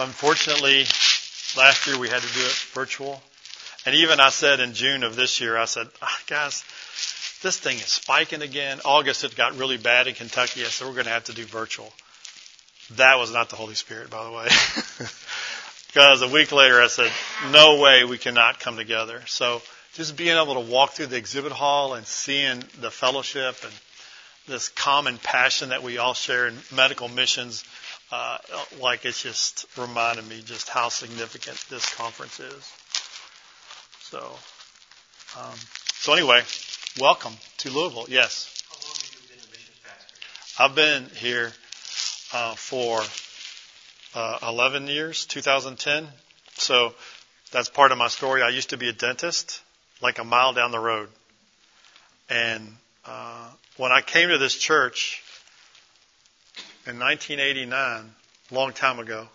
unfortunately, last year we had to do it virtual. And even I said in June of this year, I said, oh, guys, this thing is spiking again. August it got really bad in Kentucky. I said, we're going to have to do virtual. That was not the Holy Spirit, by the way. because a week later I said, no way we cannot come together. So just being able to walk through the exhibit hall and seeing the fellowship and this common passion that we all share in medical missions, uh, like it's just reminded me just how significant this conference is. So, um, so anyway, welcome to Louisville. Yes. How long have you been a missions pastor? I've been here uh, for uh, 11 years, 2010. So that's part of my story. I used to be a dentist, like a mile down the road, and uh, when I came to this church in 1989, a long time ago,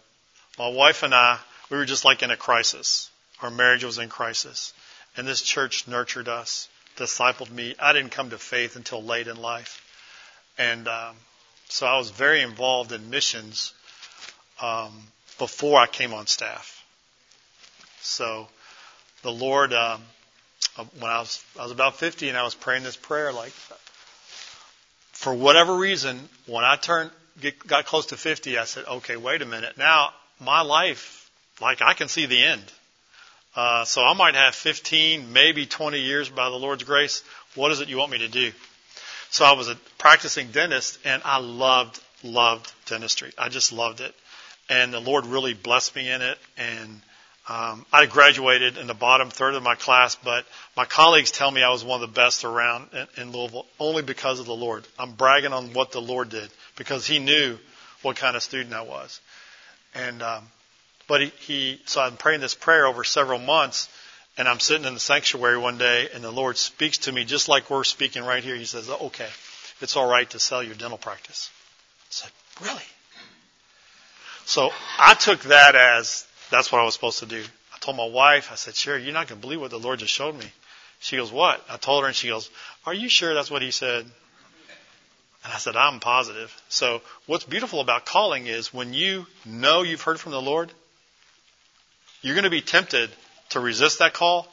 my wife and I, we were just like in a crisis. Our marriage was in crisis. And this church nurtured us, discipled me. I didn't come to faith until late in life. And um, so I was very involved in missions um, before I came on staff. So the Lord, um, when I was I was about 50 and I was praying this prayer, like for whatever reason, when I turned get, got close to 50, I said, okay, wait a minute. Now my life, like I can see the end. Uh, so I might have 15, maybe 20 years by the Lord's grace. What is it you want me to do? So I was a practicing dentist and I loved, loved dentistry. I just loved it. And the Lord really blessed me in it. And um, I graduated in the bottom third of my class, but my colleagues tell me I was one of the best around in, in Louisville only because of the Lord. I'm bragging on what the Lord did because He knew what kind of student I was. And um, but he, he, so I'm praying this prayer over several months, and I'm sitting in the sanctuary one day, and the Lord speaks to me just like we're speaking right here. He says, "Okay, it's all right to sell your dental practice." I said, "Really?" So I took that as that's what I was supposed to do. I told my wife, I said, Sherry, you're not going to believe what the Lord just showed me. She goes, what? I told her and she goes, are you sure that's what he said? And I said, I'm positive. So what's beautiful about calling is when you know you've heard from the Lord, you're going to be tempted to resist that call,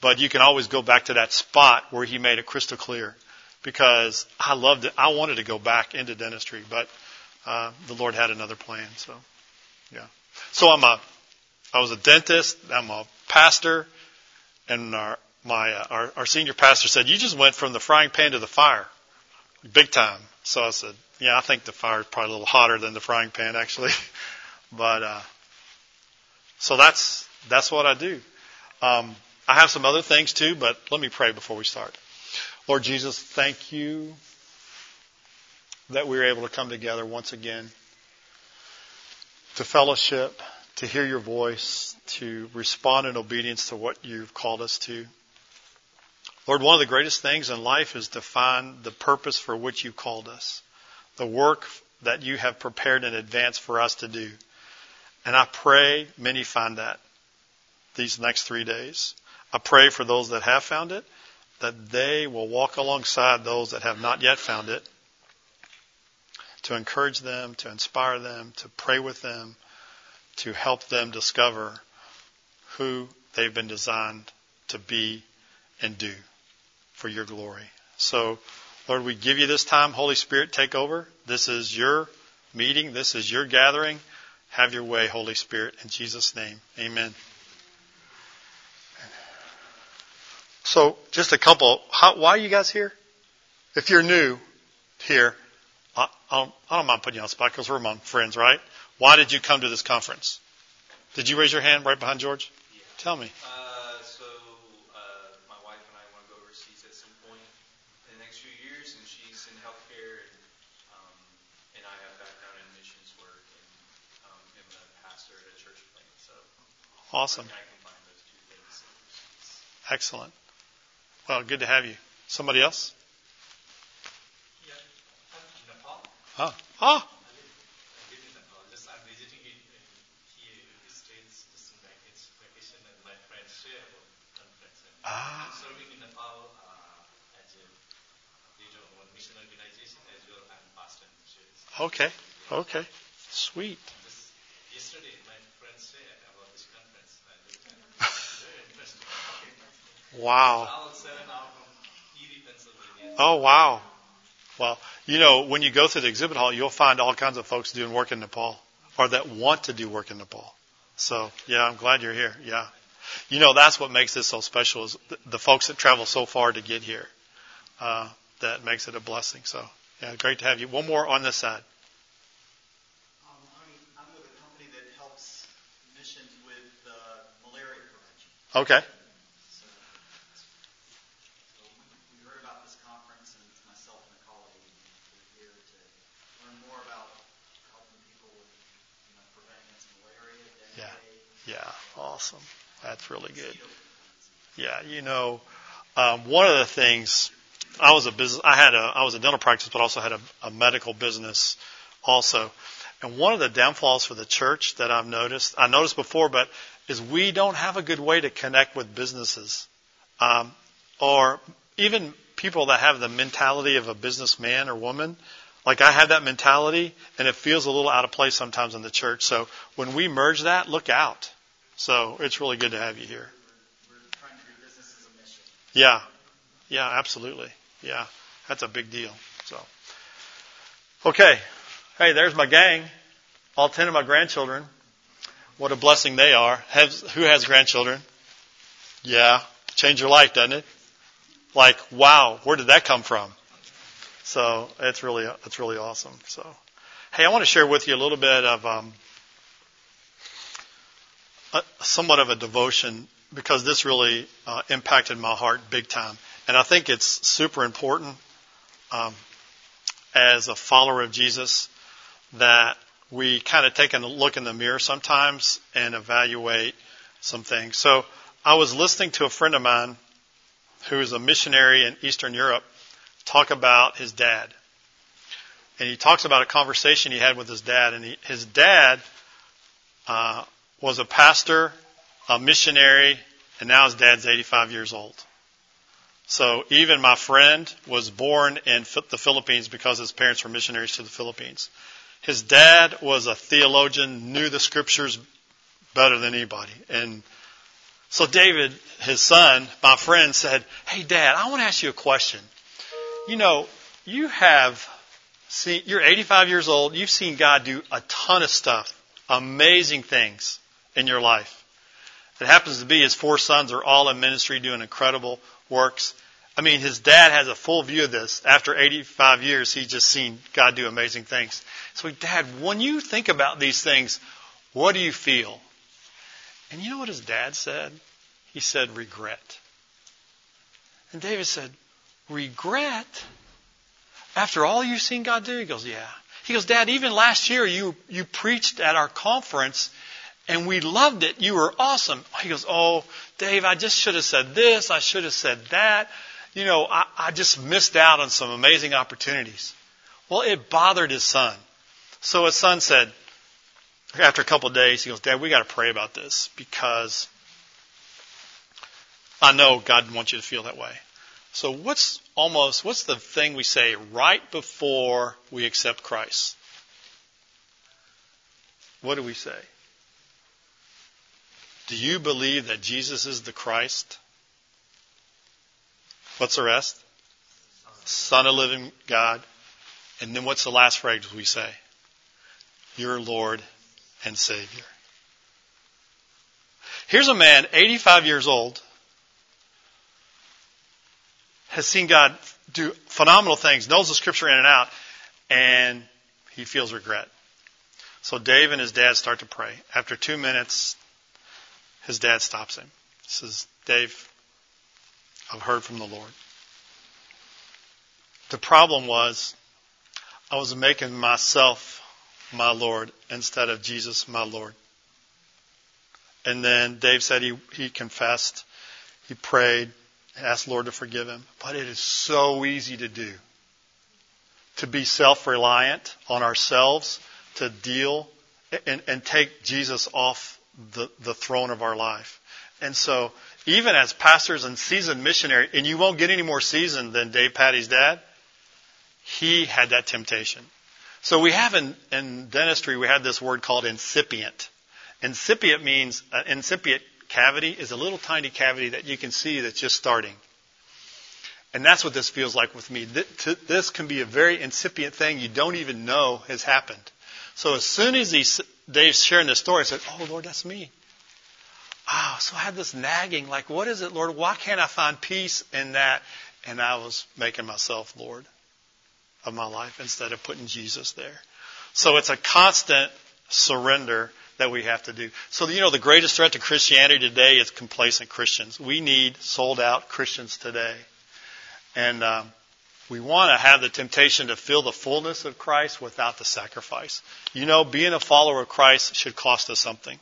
but you can always go back to that spot where he made it crystal clear because I loved it. I wanted to go back into dentistry, but uh, the Lord had another plan. So, yeah. So I'm a, I was a dentist. I'm a pastor, and our my uh, our, our senior pastor said, "You just went from the frying pan to the fire, big time." So I said, "Yeah, I think the fire is probably a little hotter than the frying pan, actually." but uh, so that's that's what I do. Um, I have some other things too, but let me pray before we start. Lord Jesus, thank you that we were able to come together once again to fellowship, to hear your voice, to respond in obedience to what you've called us to. Lord, one of the greatest things in life is to find the purpose for which you called us, the work that you have prepared in advance for us to do. And I pray many find that these next three days. I pray for those that have found it, that they will walk alongside those that have not yet found it to encourage them, to inspire them, to pray with them, to help them discover who they've been designed to be and do for your glory. So, Lord, we give you this time. Holy Spirit, take over. This is your meeting. This is your gathering. Have your way, Holy Spirit, in Jesus' name. Amen. So, just a couple. How, why are you guys here? If you're new here, I, I, don't, I don't mind putting you on the spot because we're among friends, right? Why did you come to this conference? Did you raise your hand right behind George? Yeah. Tell me. Uh, so uh, my wife and I want to go overseas at some point in the next few years, and she's in healthcare, and um, and I have background in missions work, and um, am a pastor at a church plant. So awesome. I can those two things. Excellent. Well, good to have you. Somebody else? Ah. Ah. Ah. serving in Nepal uh, as a leader of one mission organization as well and pastor Okay. Okay. Sweet. Yesterday my friend said about this conference. I looked at it. Very interesting. Wow. All seven are from Erie, Pennsylvania. Oh, wow. Well, you know, when you go through the exhibit hall, you'll find all kinds of folks doing work in Nepal or that want to do work in Nepal. So, yeah, I'm glad you're here. Yeah. You know, that's what makes this so special is the, folks that travel so far to get here. Uh, that makes it a blessing. So, yeah, great to have you. One more on this side. Um, I'm, I'm with a company that helps missions with uh, malaria prevention. Okay. So, so we, we heard about this conference, and myself and a colleague were here to learn more about helping people with, you know, preventing against malaria, Yeah. dengue, Yeah, awesome. That's really good. Yeah, you know, um, one of the things I was a business, I had a, I was a dental practice, but also had a, a medical business also. And one of the downfalls for the church that I've noticed, I noticed before, but is we don't have a good way to connect with businesses, um, or even people that have the mentality of a businessman or woman. Like I have that mentality, and it feels a little out of place sometimes in the church. So when we merge that, look out. So it's really good to have you here. We're, we're trying to do business as a mission. Yeah. Yeah, absolutely. Yeah. That's a big deal. So, okay. Hey, there's my gang. All 10 of my grandchildren. What a blessing they are. Has, who has grandchildren? Yeah. Change your life, doesn't it? Like, wow, where did that come from? So, it's really, it's really awesome. So, hey, I want to share with you a little bit of, um, a, somewhat of a devotion because this really uh, impacted my heart big time. And I think it's super important um, as a follower of Jesus that we kind of take a look in the mirror sometimes and evaluate some things. So I was listening to a friend of mine who is a missionary in Eastern Europe talk about his dad. And he talks about a conversation he had with his dad. And he, his dad uh, was a pastor, a missionary, and now his dad's 85 years old. So even my friend was born in the Philippines because his parents were missionaries to the Philippines. His dad was a theologian, knew the scriptures better than anybody. And so David, his son, my friend said, Hey dad, I want to ask you a question. You know, you have seen, you're 85 years old. You've seen God do a ton of stuff, amazing things in your life. It happens to be his four sons are all in ministry doing incredible works. I mean, his dad has a full view of this. After 85 years, he's just seen God do amazing things. So, Dad, when you think about these things, what do you feel? And you know what his dad said? He said, regret. And David said, regret? After all you've seen God do? He goes, yeah. He goes, Dad, even last year you, you preached at our conference and we loved it. You were awesome. He goes, Oh, Dave, I just should have said this. I should have said that. You know, I, I just missed out on some amazing opportunities. Well, it bothered his son. So his son said, after a couple of days, he goes, Dad, we got to pray about this because I know God wants you to feel that way. So what's almost, what's the thing we say right before we accept Christ? What do we say? Do you believe that Jesus is the Christ? What's the rest? Son of living God. And then what's the last phrase we say? Your Lord and Savior. Here's a man, 85 years old, has seen God do phenomenal things, knows the scripture in and out, and he feels regret. So Dave and his dad start to pray. After two minutes, his dad stops him. Says, Dave, I've heard from the Lord. The problem was I was making myself my Lord instead of Jesus my Lord. And then Dave said he, he confessed, he prayed, asked Lord to forgive him. But it is so easy to do. To be self-reliant on ourselves, to deal and, and take Jesus off the, the throne of our life. And so, even as pastors and seasoned missionary, and you won't get any more seasoned than Dave Patty's dad, he had that temptation. So we have in, in dentistry, we have this word called incipient. Incipient means an incipient cavity is a little tiny cavity that you can see that's just starting. And that's what this feels like with me. This can be a very incipient thing you don't even know has happened. So as soon as he, Dave's sharing this story, I said, Oh, Lord, that's me. Oh, so I had this nagging, like, what is it, Lord? Why can't I find peace in that? And I was making myself Lord of my life instead of putting Jesus there. So it's a constant surrender that we have to do. So, you know, the greatest threat to Christianity today is complacent Christians. We need sold out Christians today. And um, we want to have the temptation to feel the fullness of Christ without the sacrifice. You know, being a follower of Christ should cost us something.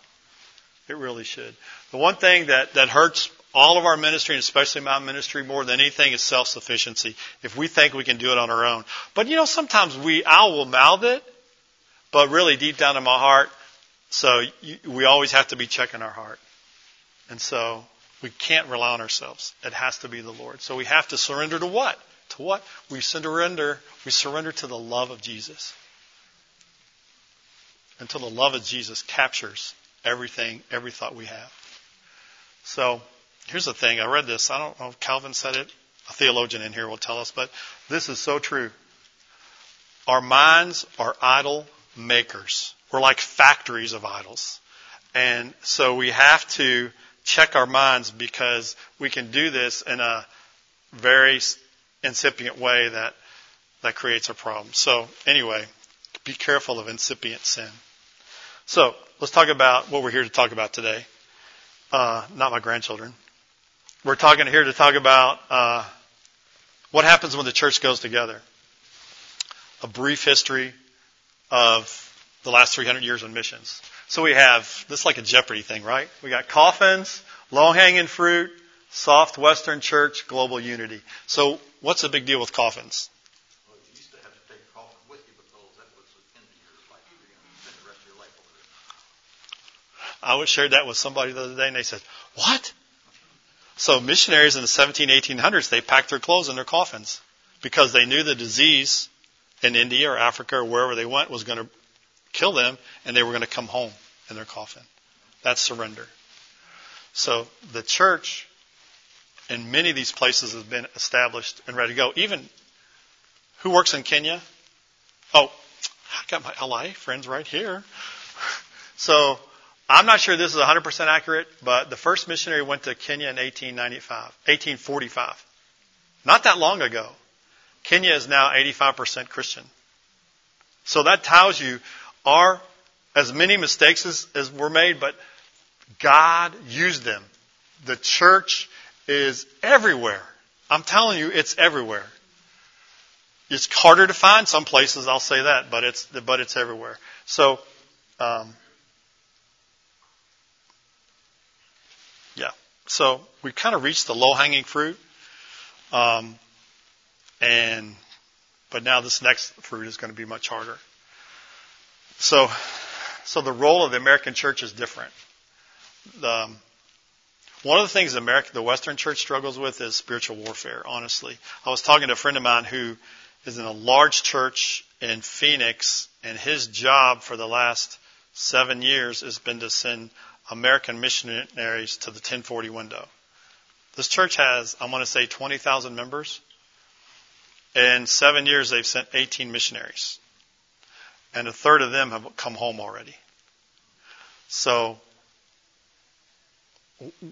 It really should. The one thing that, that hurts all of our ministry, and especially my ministry, more than anything is self-sufficiency. If we think we can do it on our own. But you know, sometimes we, I will mouth it, but really deep down in my heart, so you, we always have to be checking our heart. And so we can't rely on ourselves. It has to be the Lord. So we have to surrender to what? To what? We surrender, we surrender to the love of Jesus. Until the love of Jesus captures everything, every thought we have. So here's the thing. I read this. I don't know if Calvin said it. A theologian in here will tell us, but this is so true. Our minds are idol makers. We're like factories of idols. And so we have to check our minds because we can do this in a very incipient way that, that creates a problem. So anyway, be careful of incipient sin. So let's talk about what we're here to talk about today. Uh, not my grandchildren. We're talking here to talk about uh, what happens when the church goes together. A brief history of the last 300 years of missions. So we have this like a Jeopardy thing, right? We got coffins, low hanging fruit, soft Western church, global unity. So what's the big deal with coffins? Well, you used to have to take a coffin with you because that was the end of your life. You're going to spend the rest of your life over there. I was shared that with somebody the other day and they said, what? So missionaries in the 17, 1800s, they packed their clothes in their coffins because they knew the disease in India or Africa or wherever they went was going to kill them, and they were going to come home in their coffin. That's surrender. So the church in many of these places have been established and ready to go. Even who works in Kenya? Oh, I got my LI friends right here. So I'm not sure this is 100% accurate, but the first missionary went to Kenya in 1895, 1845. Not that long ago. Kenya is now 85% Christian. So that tells you are as many mistakes as, as were made, but God used them. The church is everywhere. I'm telling you, it's everywhere. It's harder to find some places, I'll say that, but it's but it's everywhere. So, um, yeah. So we kind of reached the low hanging fruit, um, and but now this next fruit is going to be much harder. So, so the role of the American church is different. The, one of the things America, the Western church struggles with is spiritual warfare, honestly. I was talking to a friend of mine who is in a large church in Phoenix, and his job for the last seven years has been to send American missionaries to the 1040 window. This church has, I want to say, 20,000 members. In seven years, they've sent 18 missionaries and a third of them have come home already. So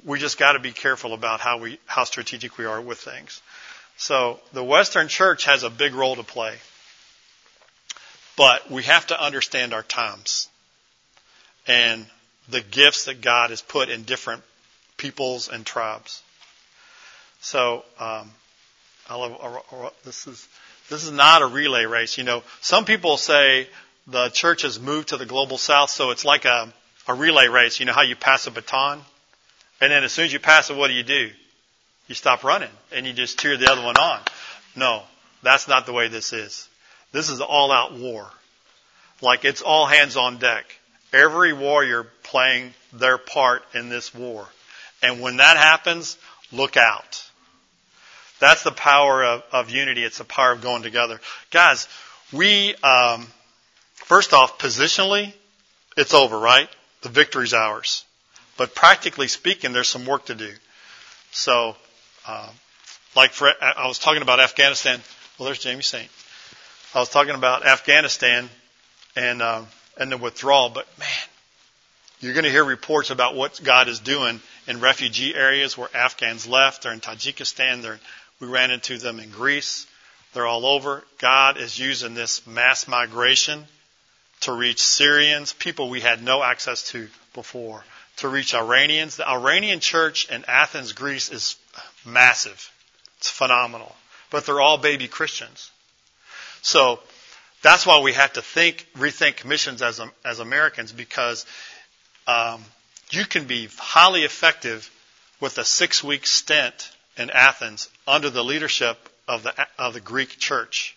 we just got to be careful about how we how strategic we are with things. So the Western Church has a big role to play. But we have to understand our times and the gifts that God has put in different peoples and tribes. So um, I love this is this is not a relay race. You know, some people say the church has moved to the global south, so it's like a, a relay race. You know how you pass a baton? And then as soon as you pass it, what do you do? You stop running and you just cheer the other one on. No, that's not the way this is. This is all out war. Like it's all hands on deck. Every warrior playing their part in this war. And when that happens, look out. That's the power of, of unity. It's the power of going together. Guys, we, um, First off, positionally, it's over, right? the victory's ours. But practically speaking, there's some work to do. So, uh, like for, I was talking about Afghanistan. Well, there's Jamie Saint. I was talking about Afghanistan and uh, and the withdrawal, but man, you're going to hear reports about what God is doing in refugee areas where Afghans left. They're in Tajikistan. They're, we ran into them in Greece. They're all over. God is using this mass migration to reach Syrians, people we had no access to before, to reach Iranians. The Iranian church in Athens, Greece is massive. It's phenomenal. But they're all baby Christians. So that's why we have to think, rethink missions as, as Americans because um, you can be highly effective with a six week stint in Athens under the leadership of the, of the Greek church.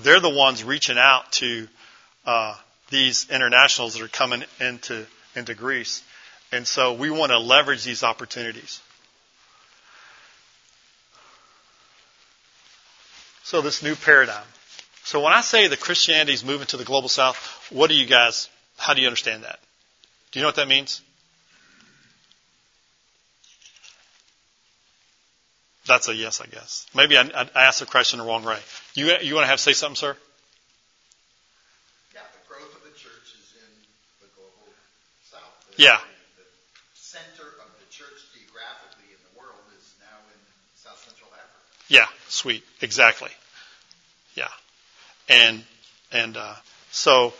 They're the ones reaching out to uh, these internationals that are coming into, into Greece. And so we want to leverage these opportunities. So this new paradigm. So when I say that Christianity is moving to the global south, what do you guys, how do you understand that? Do you know what that means? That's a yes, I guess. Maybe I, I asked the question the wrong way. You, you want to have say something, sir? Yeah, the growth of the church is in the global south. Yeah. The center of the church geographically in the world is now in South Central Africa. Yeah, sweet, exactly. Yeah, and and uh, so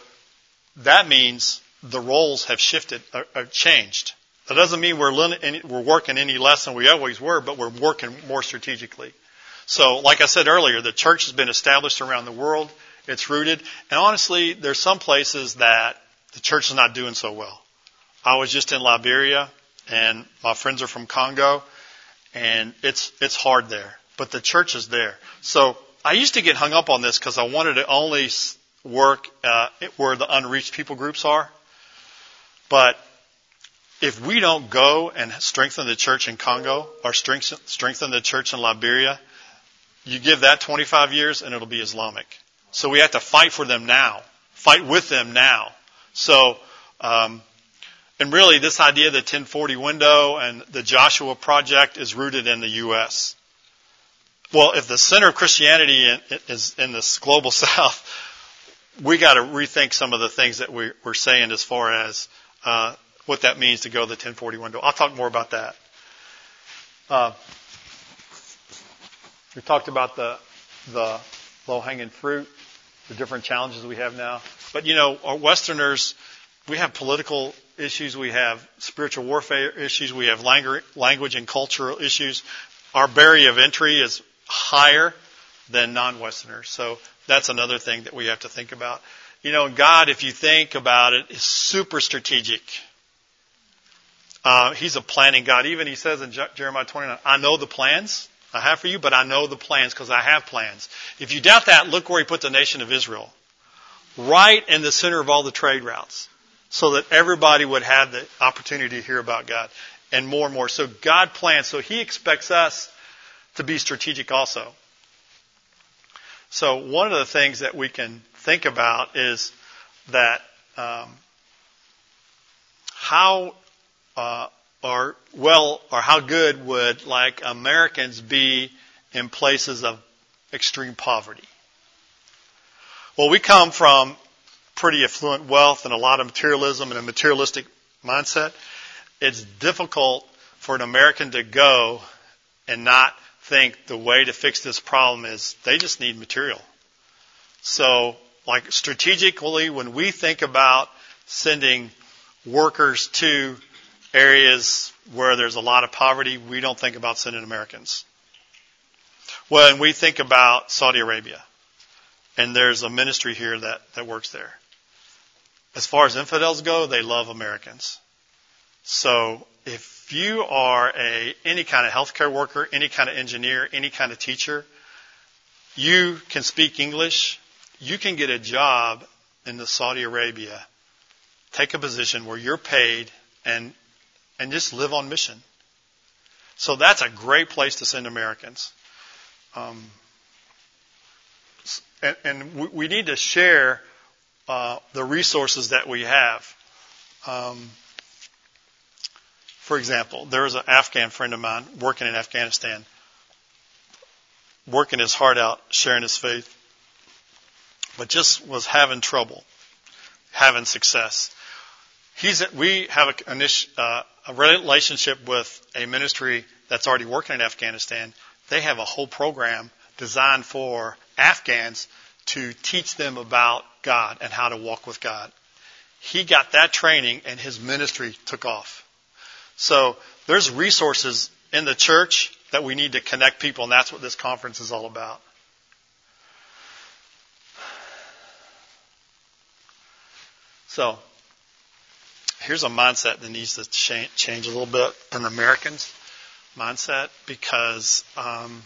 that means the roles have shifted, or, or changed. That doesn't mean we're, we're working any less than we always were, but we're working more strategically. So, like I said earlier, the church has been established around the world. It's rooted. And honestly, there's some places that the church is not doing so well. I was just in Liberia, and my friends are from Congo, and it's, it's hard there. But the church is there. So, I used to get hung up on this because I wanted to only work uh, where the unreached people groups are. But if we don't go and strengthen the church in Congo or strengthen the church in Liberia, you give that 25 years and it'll be Islamic. So we have to fight for them now, fight with them now. So, um, and really, this idea of the 1040 window and the Joshua Project is rooted in the U.S. Well, if the center of Christianity is in this global South, we got to rethink some of the things that we're saying as far as uh, what that means to go to the 1040 window. I'll talk more about that. Uh, we talked about the the low hanging fruit, the different challenges we have now. But you know, our Westerners, we have political issues, we have spiritual warfare issues, we have language and cultural issues. Our barrier of entry is higher than non-Westerners. So that's another thing that we have to think about. You know, God, if you think about it, is super strategic. Uh, he's a planning God. Even he says in Jeremiah 29, I know the plans I have for you, but I know the plans because I have plans. If you doubt that, look where he put the nation of Israel. Right in the center of all the trade routes. So that everybody would have the opportunity to hear about God. And more and more. So God plans. So he expects us to be strategic also. So one of the things that we can think about is that um, how uh, or well or how good would like Americans be in places of extreme poverty? Well, we come from pretty affluent wealth and a lot of materialism and a materialistic mindset. It's difficult for an American to go and not think the way to fix this problem is they just need material. So, like strategically, when we think about sending workers to areas where there's a lot of poverty, we don't think about sending Americans. When we think about Saudi Arabia, and there's a ministry here that, that works there. As far as infidels go, they love Americans. So if you are a any kind of healthcare worker, any kind of engineer, any kind of teacher, you can speak English, you can get a job in the Saudi Arabia, take a position where you're paid and and just live on mission. So that's a great place to send Americans. Um, and, and we, we, need to share uh, the resources that we have. Um, For example, there was an Afghan friend of mine working in Afghanistan, working his heart out, sharing his faith, but just was having trouble, having success. He's, we have a, uh, a relationship with a ministry that's already working in Afghanistan. They have a whole program designed for Afghans to teach them about God and how to walk with God. He got that training and his ministry took off. So there's resources in the church that we need to connect people, and that's what this conference is all about. So here's a mindset that needs to change a little bit in Americans' mindset because, um,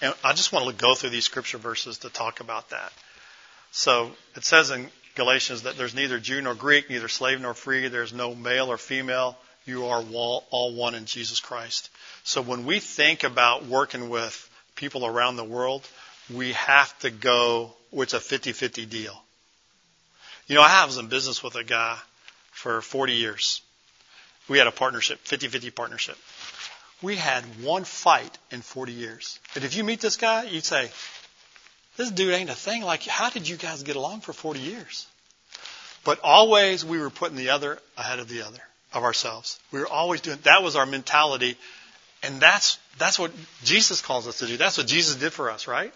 and I just want to go through these scripture verses to talk about that. So it says in Galatians that there's neither Jew nor Greek, neither slave nor free, there's no male or female. You are all one in Jesus Christ. So when we think about working with people around the world, we have to go, it's a 50-50 deal. You know, I was in business with a guy for 40 years. We had a partnership, 50-50 partnership. We had one fight in 40 years. And if you meet this guy, you'd say, this dude ain't a thing. Like, how did you guys get along for 40 years? But always we were putting the other ahead of the other, of ourselves. We were always doing, that was our mentality. And that's, that's what Jesus calls us to do. That's what Jesus did for us, right?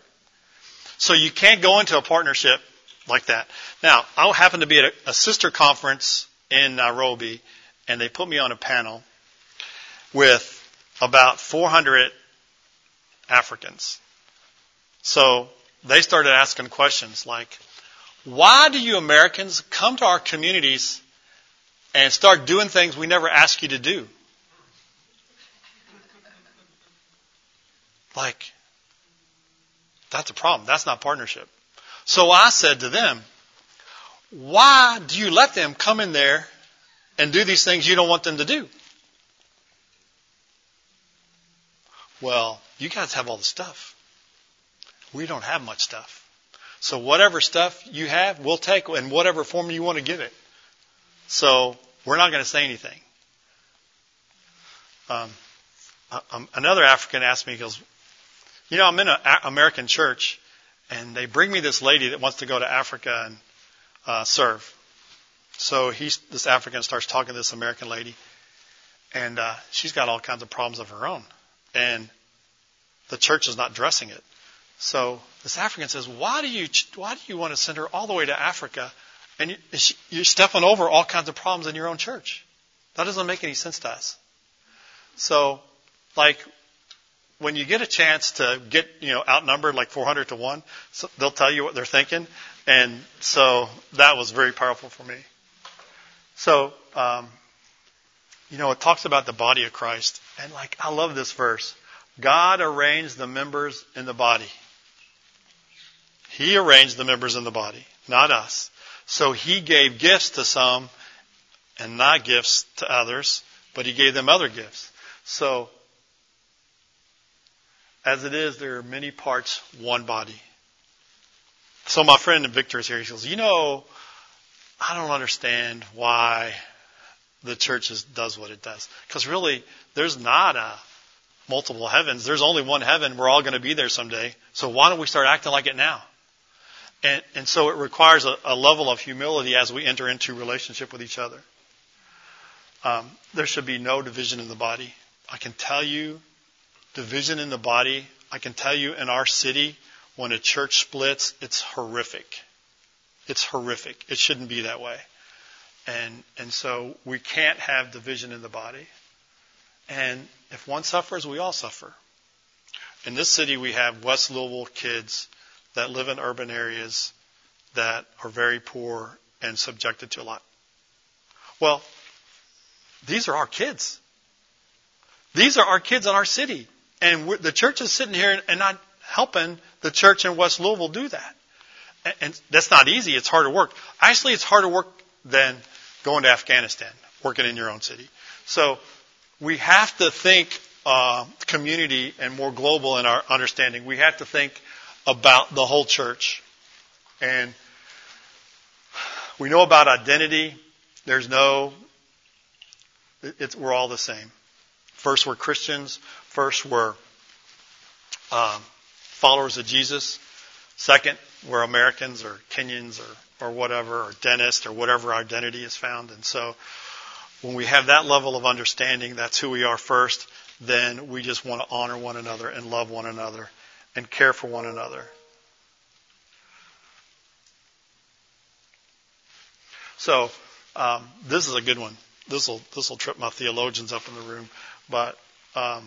So you can't go into a partnership like that. Now, I happened to be at a, a sister conference in Nairobi, and they put me on a panel with about 400 Africans. So they started asking questions like, why do you Americans come to our communities and start doing things we never ask you to do? Like, that's a problem. That's not partnership. So I said to them, why do you let them come in there and do these things you don't want them to do? Well, you guys have all the stuff. We don't have much stuff. So whatever stuff you have, we'll take in whatever form you want to give it. So we're not going to say anything. Um, um, another African asked me, he goes, you know, I'm in an American church, and they bring me this lady that wants to go to Africa and uh, serve. So he's, this African starts talking to this American lady, and uh, she's got all kinds of problems of her own, and the church is not dressing it. So this African says, "Why do you why do you want to send her all the way to Africa, and you're stepping over all kinds of problems in your own church? That doesn't make any sense to us." So, like when you get a chance to get you know outnumbered like 400 to one, so they'll tell you what they're thinking, and so that was very powerful for me. So, um, you know, it talks about the body of Christ, and like I love this verse. God arranged the members in the body. He arranged the members in the body, not us. So he gave gifts to some and not gifts to others, but he gave them other gifts. So, as it is, there are many parts, one body. So my friend Victor is here. He says, you know, I don't understand why the church is, does what it does. Because really, there's not a multiple heavens. There's only one heaven. We're all going to be there someday. So why don't we start acting like it now? And, and so it requires a, a, level of humility as we enter into relationship with each other. Um, there should be no division in the body. I can tell you, division in the body, I can tell you in our city, when a church splits, it's horrific. It's horrific. It shouldn't be that way. And, and so we can't have division in the body. And if one suffers, we all suffer. In this city, we have West Louisville kids that live in urban areas that are very poor and subjected to a lot. Well, these are our kids. These are our kids in our city. And the church is sitting here and not helping the church in West Louisville do that. And that's not easy. It's harder work. Actually, it's harder work than going to Afghanistan, working in your own city. So we have to think uh, community and more global in our understanding. We have to think about the whole church. And we know about identity. There's no, it's, we're all the same. First, we're Christians. First, we're um, followers of Jesus. Second, we're Americans or Kenyans or, or whatever, or dentists or whatever our identity is found. And so when we have that level of understanding, that's who we are first, then we just want to honor one another and love one another and care for one another. So um, this is a good one. This will this will trip my theologians up in the room, but um,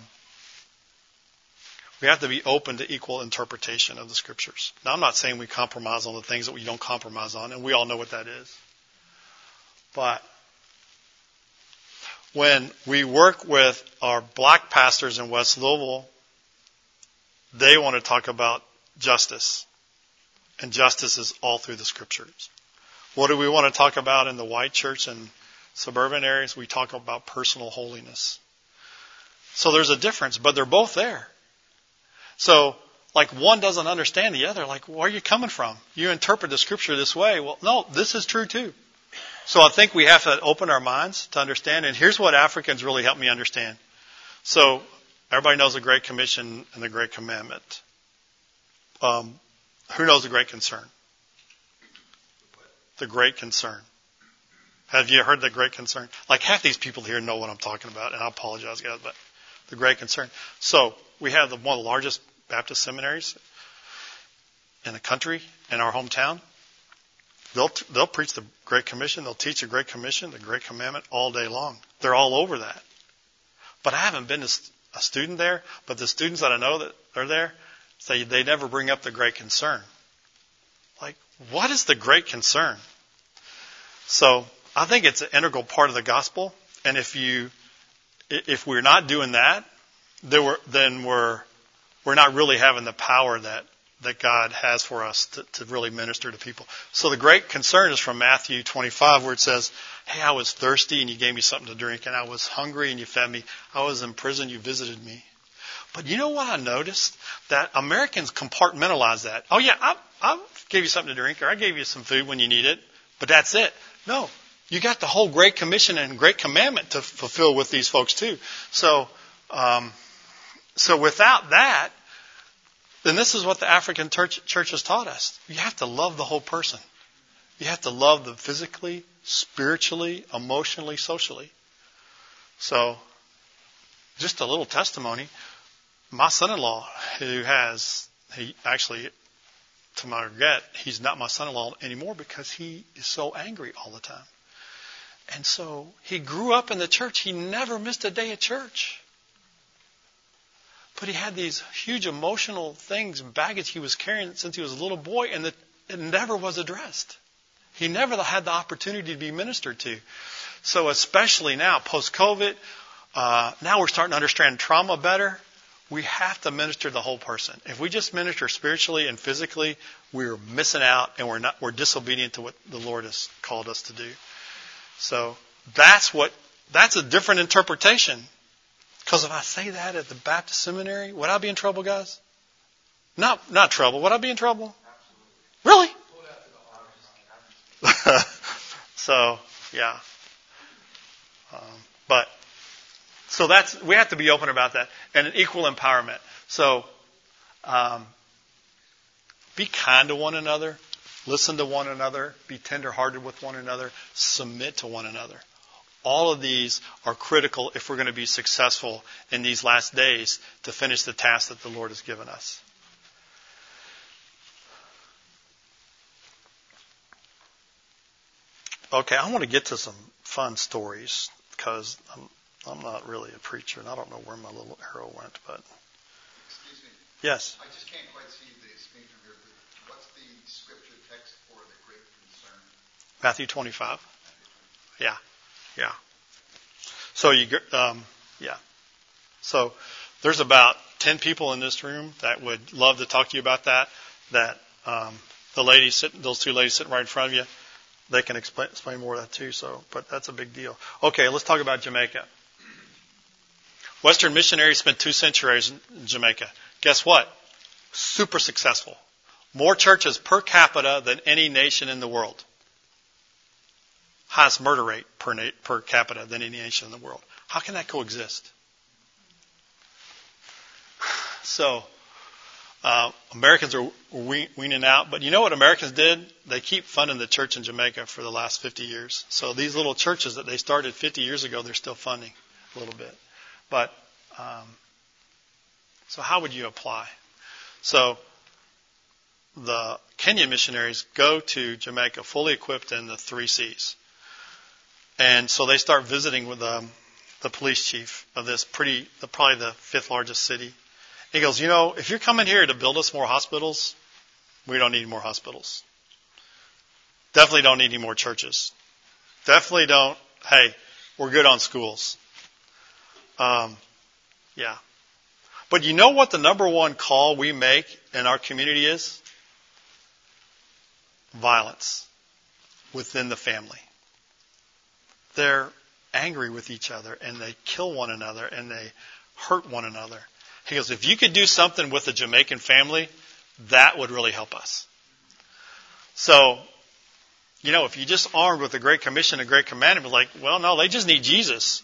we have to be open to equal interpretation of the scriptures. Now, I'm not saying we compromise on the things that we don't compromise on, and we all know what that is. But when we work with our black pastors in West Louisville, they want to talk about justice. And justice is all through the scriptures. What do we want to talk about in the white church and suburban areas? We talk about personal holiness. So there's a difference, but they're both there. So, like one doesn't understand the other. Like, where are you coming from? You interpret the scripture this way. Well, no, this is true too. So I think we have to open our minds to understand. And here's what Africans really helped me understand. So everybody knows the Great Commission and the Great Commandment. Um, who knows the Great Concern? The Great Concern. Have you heard the Great Concern? Like half these people here know what I'm talking about, and I apologize, guys, but the Great Concern. So we have the, one of the largest Baptist seminaries in the country, in our hometown. They'll, they'll preach the Great Commission, they'll teach the Great Commission, the Great Commandment all day long. They're all over that. But I haven't been a student there, but the students that I know that are there say they never bring up the Great Concern. Like, what is the Great Concern? So, I think it's an integral part of the gospel, and if you, if we're not doing that, then we're, then we're we're not really having the power that, that God has for us to, to really minister to people. So the great concern is from Matthew 25 where it says, Hey, I was thirsty and you gave me something to drink and I was hungry and you fed me. I was in prison, you visited me. But you know what I noticed? That Americans compartmentalize that. Oh yeah, I, I gave you something to drink or I gave you some food when you need it, but that's it. No. You got the whole Great Commission and Great Commandment to fulfill with these folks too. So, um, so without that, then this is what the African church, church has taught us. You have to love the whole person. You have to love them physically, spiritually, emotionally, socially. So, just a little testimony. My son-in-law, who has, he actually, to my regret, he's not my son-in-law anymore because he is so angry all the time. And so he grew up in the church. He never missed a day of church. But he had these huge emotional things, baggage he was carrying since he was a little boy, and that it never was addressed. He never had the opportunity to be ministered to. So especially now, post-COVID, uh, now we're starting to understand trauma better. We have to minister the whole person. If we just minister spiritually and physically, we're missing out and we're not, we're disobedient to what the Lord has called us to do. So that's what, that's a different interpretation because if I say that at the Baptist seminary, would I be in trouble, guys? Not, not trouble. Would I be in trouble? Really? so, yeah. Um, but, so that's, we have to be open about that. And an equal empowerment. So, um, be kind to one another. Listen to one another. Be tenderhearted with one another. Submit to one another. All of these are critical if we're going to be successful in these last days to finish the task that the Lord has given us. Okay, I want to get to some fun stories because I'm, I'm not really a preacher and I don't know where my little arrow went, but. Excuse me. Yes. I just can't quite see the screen from here. What's the scripture text for the great concern? Matthew 25. Yeah. Yeah. So you, um, yeah. So there's about 10 people in this room that would love to talk to you about that. That, um, the ladies sitting, those two ladies sitting right in front of you, they can explain, explain more of that too. So, but that's a big deal. Okay, let's talk about Jamaica. Western missionaries spent two centuries in Jamaica. Guess what? Super successful. More churches per capita than any nation in the world. Highest murder rate per, na- per capita than any nation in the world. How can that coexist? So, uh, Americans are we- weaning out, but you know what Americans did? They keep funding the church in Jamaica for the last 50 years. So these little churches that they started 50 years ago, they're still funding a little bit. But um, so how would you apply? So the Kenyan missionaries go to Jamaica fully equipped in the three C's. And so they start visiting with um, the police chief of this pretty, the, probably the fifth largest city. He goes, you know, if you're coming here to build us more hospitals, we don't need more hospitals. Definitely don't need any more churches. Definitely don't, hey, we're good on schools. Um, yeah. But you know what the number one call we make in our community is? Violence within the family. They're angry with each other and they kill one another and they hurt one another. He goes, if you could do something with the Jamaican family, that would really help us. So, you know, if you just armed with the Great Commission and Great Commandment, like, well, no, they just need Jesus.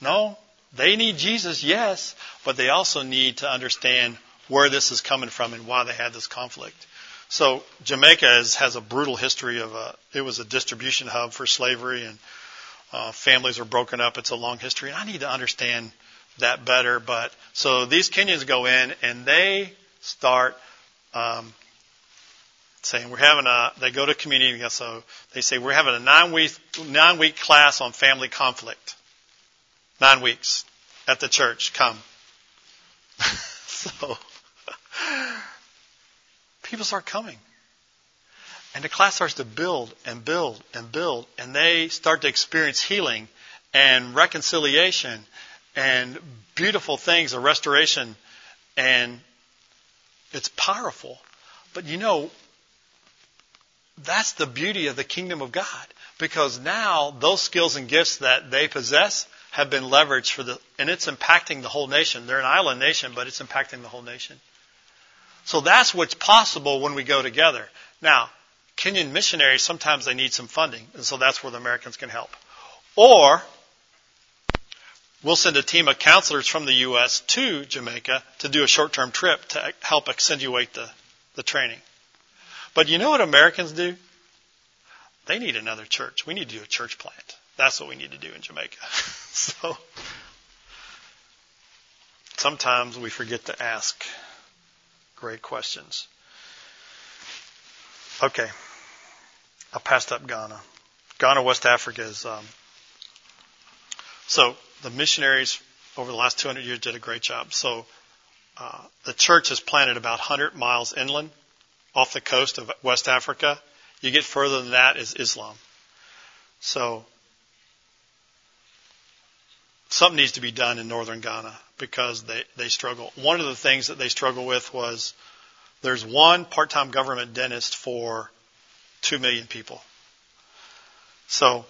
No, they need Jesus, yes, but they also need to understand where this is coming from and why they had this conflict. So Jamaica is, has a brutal history of a, it was a distribution hub for slavery and uh, families are broken up. It's a long history. And I need to understand that better. But so these Kenyans go in and they start um, saying we're having a. They go to community. So they say we're having a nine week nine week class on family conflict. Nine weeks at the church. Come. so people start coming. And the class starts to build and build and build, and they start to experience healing and reconciliation and beautiful things, a restoration, and it's powerful. But you know, that's the beauty of the kingdom of God because now those skills and gifts that they possess have been leveraged for the, and it's impacting the whole nation. They're an island nation, but it's impacting the whole nation. So that's what's possible when we go together. Now, Kenyan missionaries, sometimes they need some funding, and so that's where the Americans can help. Or, we'll send a team of counselors from the U.S. to Jamaica to do a short-term trip to help accentuate the, the training. But you know what Americans do? They need another church. We need to do a church plant. That's what we need to do in Jamaica. so, sometimes we forget to ask great questions. Okay. I passed up Ghana. Ghana, West Africa is. Um, so the missionaries over the last 200 years did a great job. So uh, the church is planted about 100 miles inland off the coast of West Africa. You get further than that is Islam. So something needs to be done in northern Ghana because they, they struggle. One of the things that they struggle with was there's one part-time government dentist for two million people. So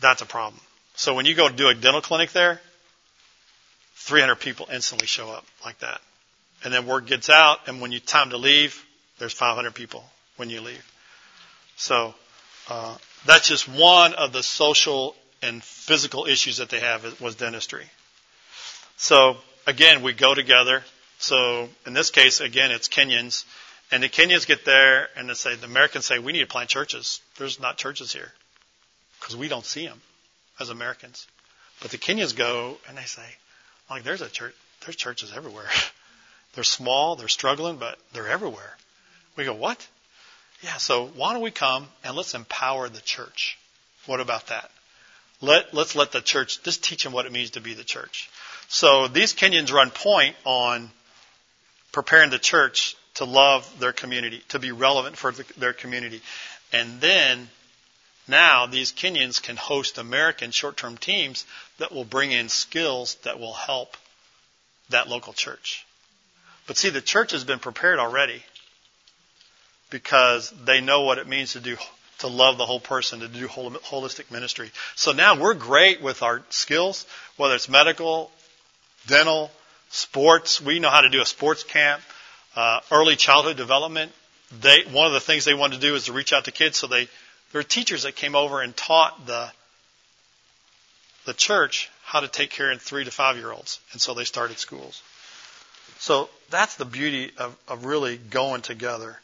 that's a problem. So when you go do a dental clinic there, 300 people instantly show up like that. And then word gets out, and when you time to leave, there's 500 people when you leave. So uh, that's just one of the social and physical issues that they have was dentistry. So again, we go together. So in this case, again, it's Kenyans. And the Kenyans get there and they say, the Americans say, we need to plant churches. There's not churches here because we don't see them as Americans. But the Kenyans go and they say, like, there's a church, there's churches everywhere. they're small, they're struggling, but they're everywhere. We go, what? Yeah, so why don't we come and let's empower the church? What about that? Let, let's let the church, just teach them what it means to be the church. So these Kenyans run point on preparing the church to love their community, to be relevant for the, their community. And then now these Kenyans can host American short-term teams that will bring in skills that will help that local church. But see, the church has been prepared already because they know what it means to do to love the whole person, to do holistic ministry. So now we're great with our skills, whether it's medical, dental, sports. We know how to do a sports camp, uh, early childhood development. They one of the things they wanted to do is to reach out to kids, so they there were teachers that came over and taught the the church how to take care of three to five year olds, and so they started schools. So that's the beauty of, of really going together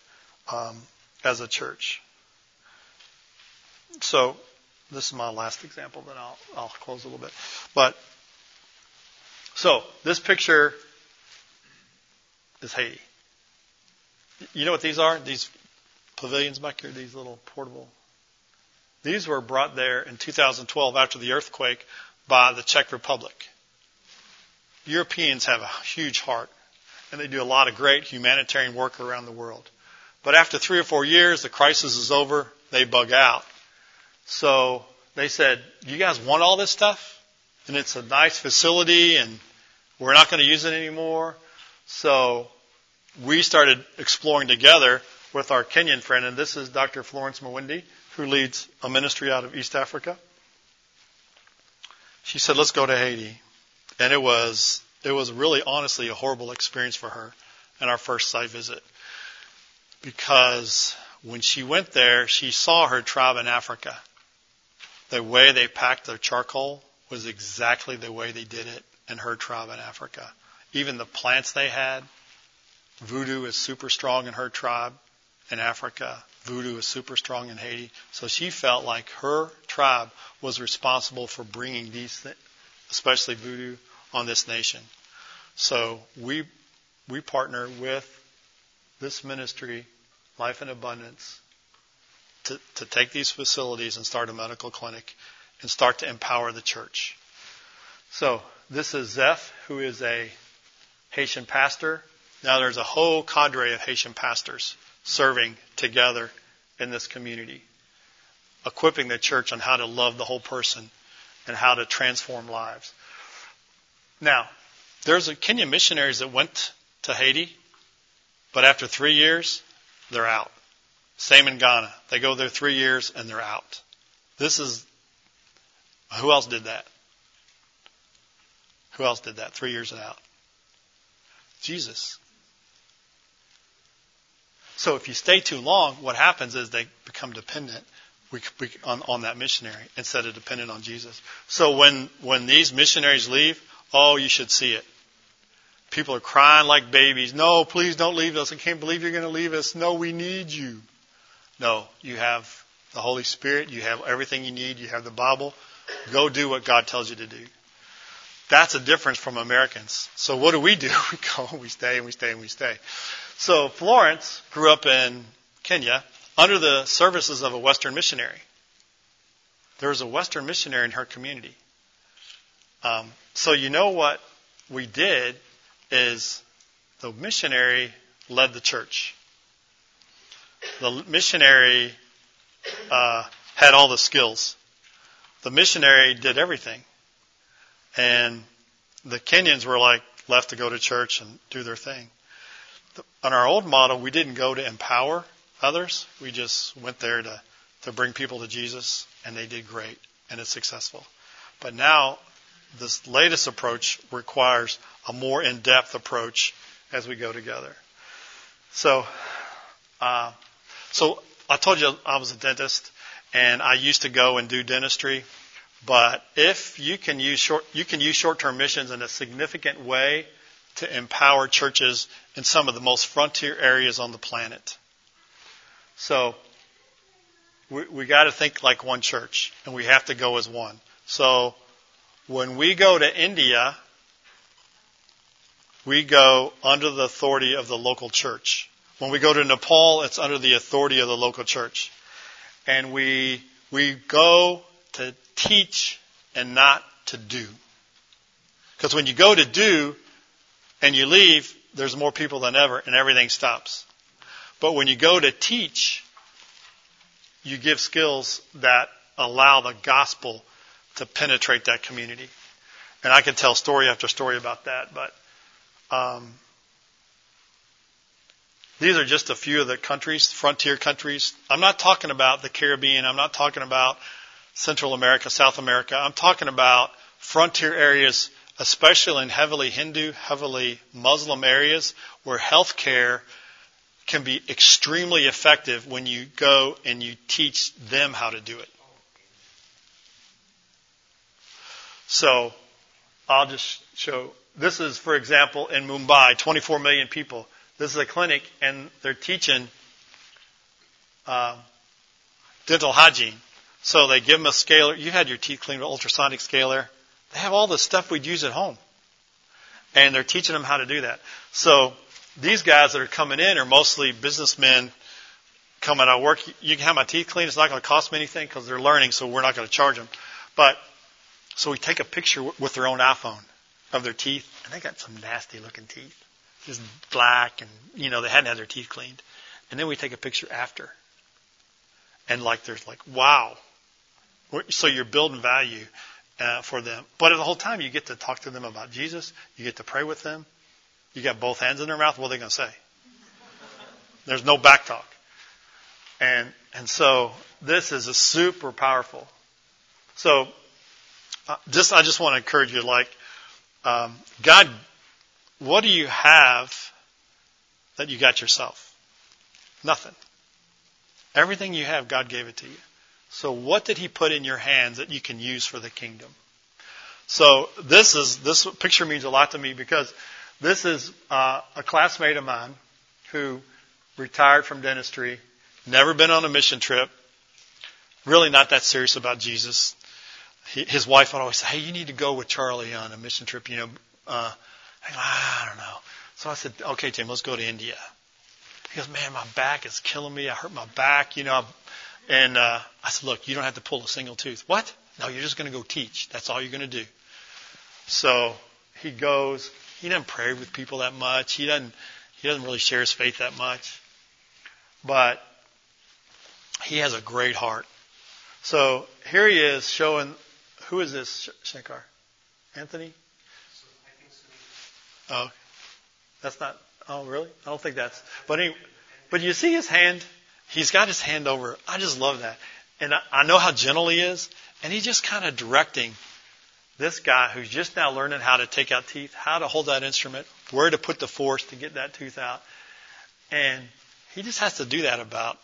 um, as a church. So this is my last example, then I'll, I'll close a little bit. But so this picture is Haiti. You know what these are? These pavilions back here, these little portable. These were brought there in 2012 after the earthquake by the Czech Republic. Europeans have a huge heart and they do a lot of great humanitarian work around the world. But after three or four years, the crisis is over, they bug out. So they said, you guys want all this stuff? And it's a nice facility and we're not going to use it anymore. So we started exploring together with our Kenyan friend, and this is Dr. Florence Muindi, who leads a ministry out of East Africa. She said, let's go to Haiti. And it was it was really honestly a horrible experience for her in our first site visit. Because when she went there, she saw her tribe in Africa. The way they packed their charcoal was exactly the way they did it in her tribe in Africa. Even the plants they had, voodoo is super strong in her tribe in Africa. Voodoo is super strong in Haiti. So she felt like her tribe was responsible for bringing these, especially voodoo, on this nation. So we we partner with this ministry, Life in Abundance, to, to take these facilities and start a medical clinic and start to empower the church. So this is Zeph, who is a Haitian pastor. Now there's a whole cadre of Haitian pastors serving together in this community, equipping the church on how to love the whole person and how to transform lives. Now, there's a Kenyan missionaries that went to Haiti, but after three years, they're out. Same in Ghana. They go there three years and they're out. This is, who else did that? Who else did that? Three years and out. Jesus. So if you stay too long, what happens is they become dependent on, on that missionary instead of dependent on Jesus. So when, when these missionaries leave, Oh, you should see it. People are crying like babies. No, please don't leave us. I can't believe you're going to leave us. No, we need you. No, you have the Holy Spirit. You have everything you need. You have the Bible. Go do what God tells you to do. That's a difference from Americans. So what do we do? We go, we stay, and we stay, and we stay. So Florence grew up in Kenya under the services of a Western missionary. There was a Western missionary in her community. Um, so you know what we did is the missionary led the church. The missionary uh, had all the skills. The missionary did everything, and the Kenyans were like left to go to church and do their thing. On our old model, we didn't go to empower others. We just went there to to bring people to Jesus, and they did great, and it's successful. But now this latest approach requires a more in-depth approach as we go together. So, uh, so I told you I was a dentist, and I used to go and do dentistry. But if you can use short, you can use short-term missions in a significant way to empower churches in some of the most frontier areas on the planet. So we, we got to think like one church, and we have to go as one. So when we go to India, we go under the authority of the local church. When we go to Nepal, it's under the authority of the local church. And we, we go to teach and not to do. Because when you go to do and you leave, there's more people than ever and everything stops. But when you go to teach, you give skills that allow the gospel to penetrate that community. And I can tell story after story about that, but um, these are just a few of the countries, frontier countries. I'm not talking about the Caribbean. I'm not talking about Central America, South America. I'm talking about frontier areas, especially in heavily Hindu, heavily Muslim areas, where health care can be extremely effective when you go and you teach them how to do it. So I'll just show. This is, for example, in Mumbai, 24 million people. This is a clinic, and they're teaching uh, dental hygiene. So they give them a scaler. You had your teeth cleaned with ultrasonic scaler. They have all the stuff we'd use at home. And they're teaching them how to do that. So these guys that are coming in are mostly businessmen coming out of work. You can have my teeth cleaned. It's not going to cost me anything because they're learning, so we're not going to charge them. But so we take a picture with their own iPhone of their teeth, and they got some nasty looking teeth, just black, and you know they hadn't had their teeth cleaned. And then we take a picture after, and like there's like wow, so you're building value uh, for them. But the whole time you get to talk to them about Jesus, you get to pray with them. You got both hands in their mouth. What are they going to say? There's no back talk. And and so this is a super powerful. So uh, just I just want to encourage you, like um, God, what do you have that you got yourself? Nothing. Everything you have, God gave it to you. So what did He put in your hands that you can use for the kingdom? So this is this picture means a lot to me because this is uh, a classmate of mine who retired from dentistry, never been on a mission trip, really not that serious about Jesus. He, his wife would always say, "Hey, you need to go with Charlie on a mission trip." You know, uh, I, I don't know. So I said, "Okay, Tim, let's go to India." He goes, "Man, my back is killing me. I hurt my back. You know." And uh, I said, "Look, you don't have to pull a single tooth. What? No, you're just going to go teach. That's all you're going to do." So he goes. He doesn't pray with people that much. He doesn't. He doesn't really share his faith that much. But he has a great heart. So here he is showing. Who is this, Shankar? Anthony? Oh, that's not. Oh, really? I don't think that's. But anyway, but you see his hand. He's got his hand over. I just love that, and I, I know how gentle he is, and he's just kind of directing this guy who's just now learning how to take out teeth, how to hold that instrument, where to put the force to get that tooth out. And he just has to do that about,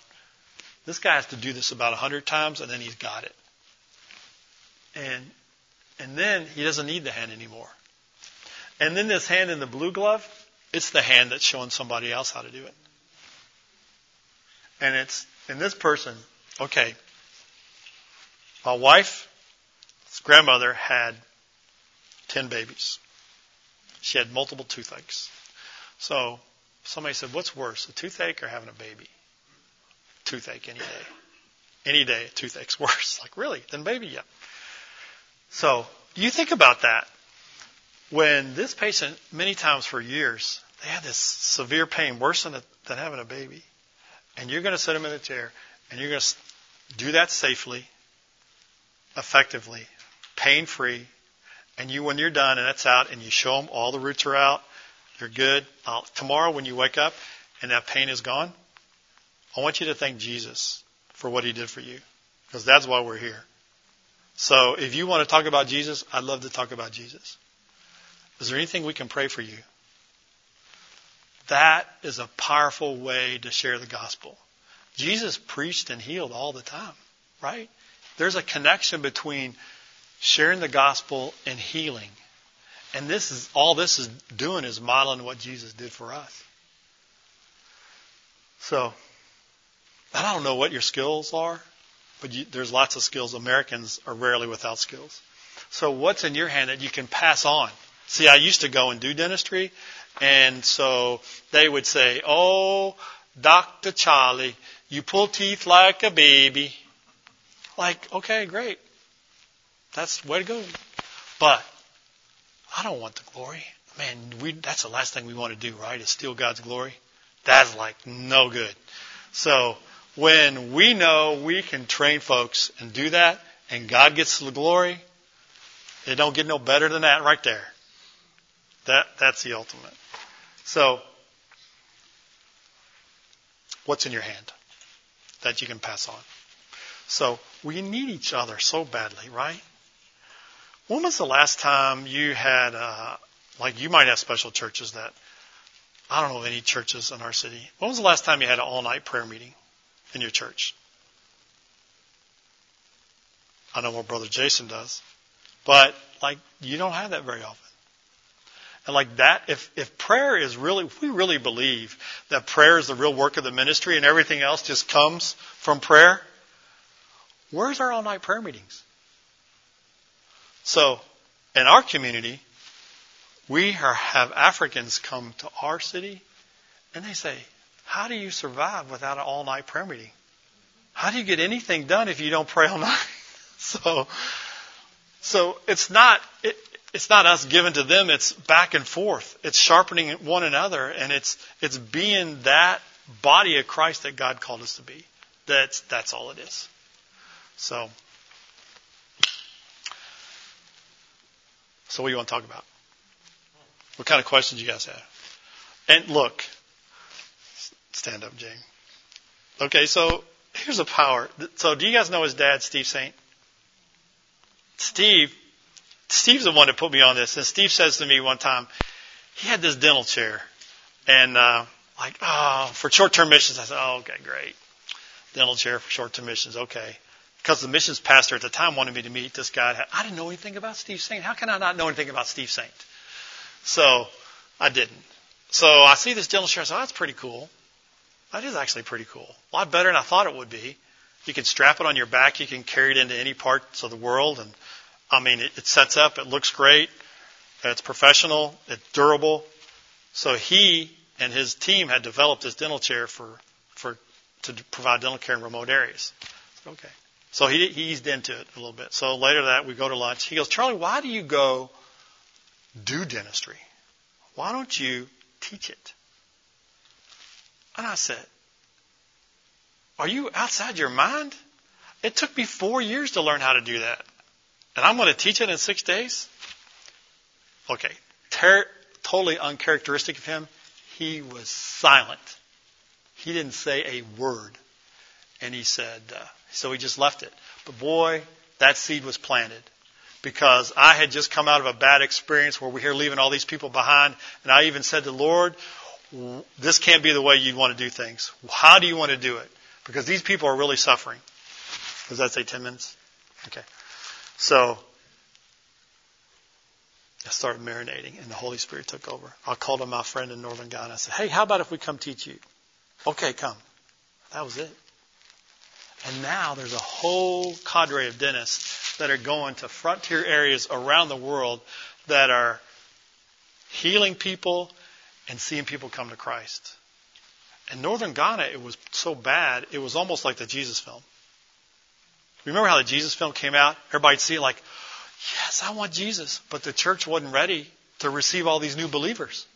this guy has to do this about a hundred times and then he's got it. And, and then he doesn't need the hand anymore. And then this hand in the blue glove, it's the hand that's showing somebody else how to do it. And it's, in this person, okay, my wife's grandmother had 10 babies. She had multiple toothaches. So somebody said, What's worse, a toothache or having a baby? Toothache any day. Any day, a toothache's worse. Like, really? Than baby? Yeah. So you think about that. When this patient, many times for years, they had this severe pain, worse than, a, than having a baby, and you're going to sit them in a chair, and you're going to do that safely, effectively, pain free, and you, when you're done and that's out, and you show them all the roots are out, you're good. I'll, tomorrow, when you wake up and that pain is gone, I want you to thank Jesus for what He did for you, because that's why we're here. So, if you want to talk about Jesus, I'd love to talk about Jesus. Is there anything we can pray for you? That is a powerful way to share the gospel. Jesus preached and healed all the time, right? There's a connection between sharing the gospel and healing. And this is all this is doing is modeling what Jesus did for us. So, I don't know what your skills are, but you, there's lots of skills. Americans are rarely without skills. So, what's in your hand that you can pass on? See, I used to go and do dentistry, and so they would say, "Oh, Doctor Charlie, you pull teeth like a baby." Like, okay, great. That's the way to go. But I don't want the glory. Man, we, that's the last thing we want to do, right? Is steal God's glory. That's like no good. So when we know we can train folks and do that, and God gets the glory, it don't get no better than that right there. That that's the ultimate. So what's in your hand that you can pass on? So we need each other so badly, right? When was the last time you had, uh, like you might have special churches that I don't know of any churches in our city. When was the last time you had an all night prayer meeting in your church? I know what Brother Jason does. But, like, you don't have that very often. And like that, if, if prayer is really, if we really believe that prayer is the real work of the ministry and everything else just comes from prayer, where's our all night prayer meetings? So, in our community, we are, have Africans come to our city and they say, How do you survive without an all night prayer meeting? How do you get anything done if you don't pray all night? so, so it's not, it, it's not us giving to them, it's back and forth. It's sharpening one another and it's, it's being that body of Christ that God called us to be. That's, that's all it is. So, so what do you want to talk about? What kind of questions you guys have? And look, stand up, Jane. Okay, so here's a power. So do you guys know his dad, Steve Saint? Steve Steve's the one that put me on this. And Steve says to me one time, he had this dental chair. And, uh, like, oh, for short-term missions. I said, oh, okay, great. Dental chair for short-term missions. Okay. Because the missions pastor at the time wanted me to meet this guy. I didn't know anything about Steve Saint. How can I not know anything about Steve Saint? So I didn't. So I see this dental chair. I said, oh, that's pretty cool. That is actually pretty cool. A lot better than I thought it would be. You can strap it on your back. You can carry it into any parts of the world and I mean, it, it sets up, it looks great, it's professional, it's durable. So he and his team had developed this dental chair for, for to provide dental care in remote areas. Okay. So he, he eased into it a little bit. So later that we go to lunch. He goes, Charlie, why do you go do dentistry? Why don't you teach it? And I said, Are you outside your mind? It took me four years to learn how to do that. And I'm going to teach it in six days? Okay. Ter- totally uncharacteristic of him. He was silent. He didn't say a word. And he said, uh, so he just left it. But boy, that seed was planted. Because I had just come out of a bad experience where we're here leaving all these people behind. And I even said to the Lord, this can't be the way you want to do things. How do you want to do it? Because these people are really suffering. Does that say 10 minutes? Okay. So I started marinating, and the Holy Spirit took over. I called on my friend in Northern Ghana. I said, Hey, how about if we come teach you? Okay, come. That was it. And now there's a whole cadre of dentists that are going to frontier areas around the world that are healing people and seeing people come to Christ. In Northern Ghana, it was so bad, it was almost like the Jesus film. Remember how the Jesus film came out? Everybody'd see it like, yes, I want Jesus. But the church wasn't ready to receive all these new believers.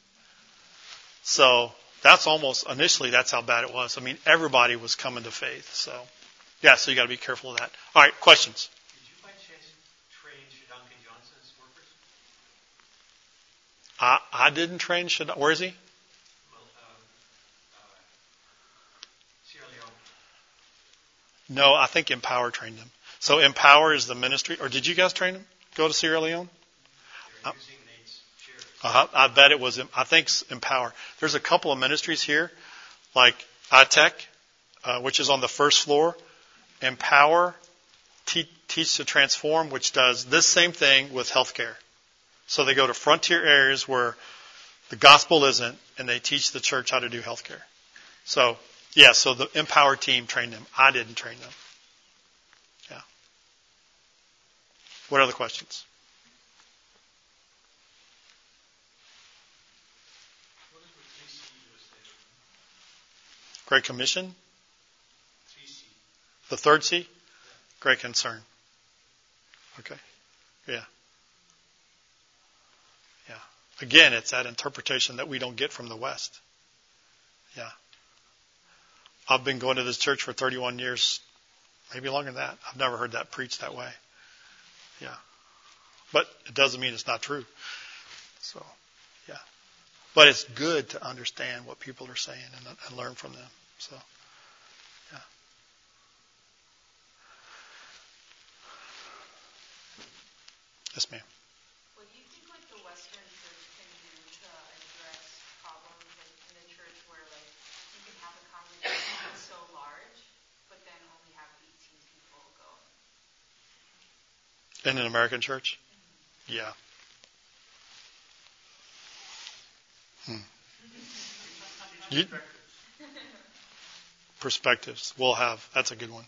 So that's almost, initially, that's how bad it was. I mean, everybody was coming to faith. So, yeah, so you got to be careful of that. All right, questions? Did you by chance train Shodankeh Johnson's workers? I, I didn't train Shodankeh. Where is he? Well, um, uh, Sierra Leone. No, I think Empower trained them. So Empower is the ministry, or did you guys train them? Go to Sierra Leone? They're using Nate's chair. Uh-huh. I bet it was, I think Empower. There's a couple of ministries here, like I-TEC, uh, which is on the first floor. Empower, te- Teach to Transform, which does this same thing with healthcare. So they go to frontier areas where the gospel isn't, and they teach the church how to do healthcare. So, yeah, so the Empower team trained them. I didn't train them. Yeah. What other questions? What is with 3C USA? Great Commission? The third C? Great concern. Okay. Yeah. Yeah. Again, it's that interpretation that we don't get from the West. Yeah. I've been going to this church for 31 years, maybe longer than that. I've never heard that preached that way. Yeah. But it doesn't mean it's not true. So, yeah. But it's good to understand what people are saying and, and learn from them. So, yeah. Yes, ma'am. What do you think like the Western Church can do to address problems like In an American church? Yeah. Hmm. You, perspectives. We'll have. That's a good one.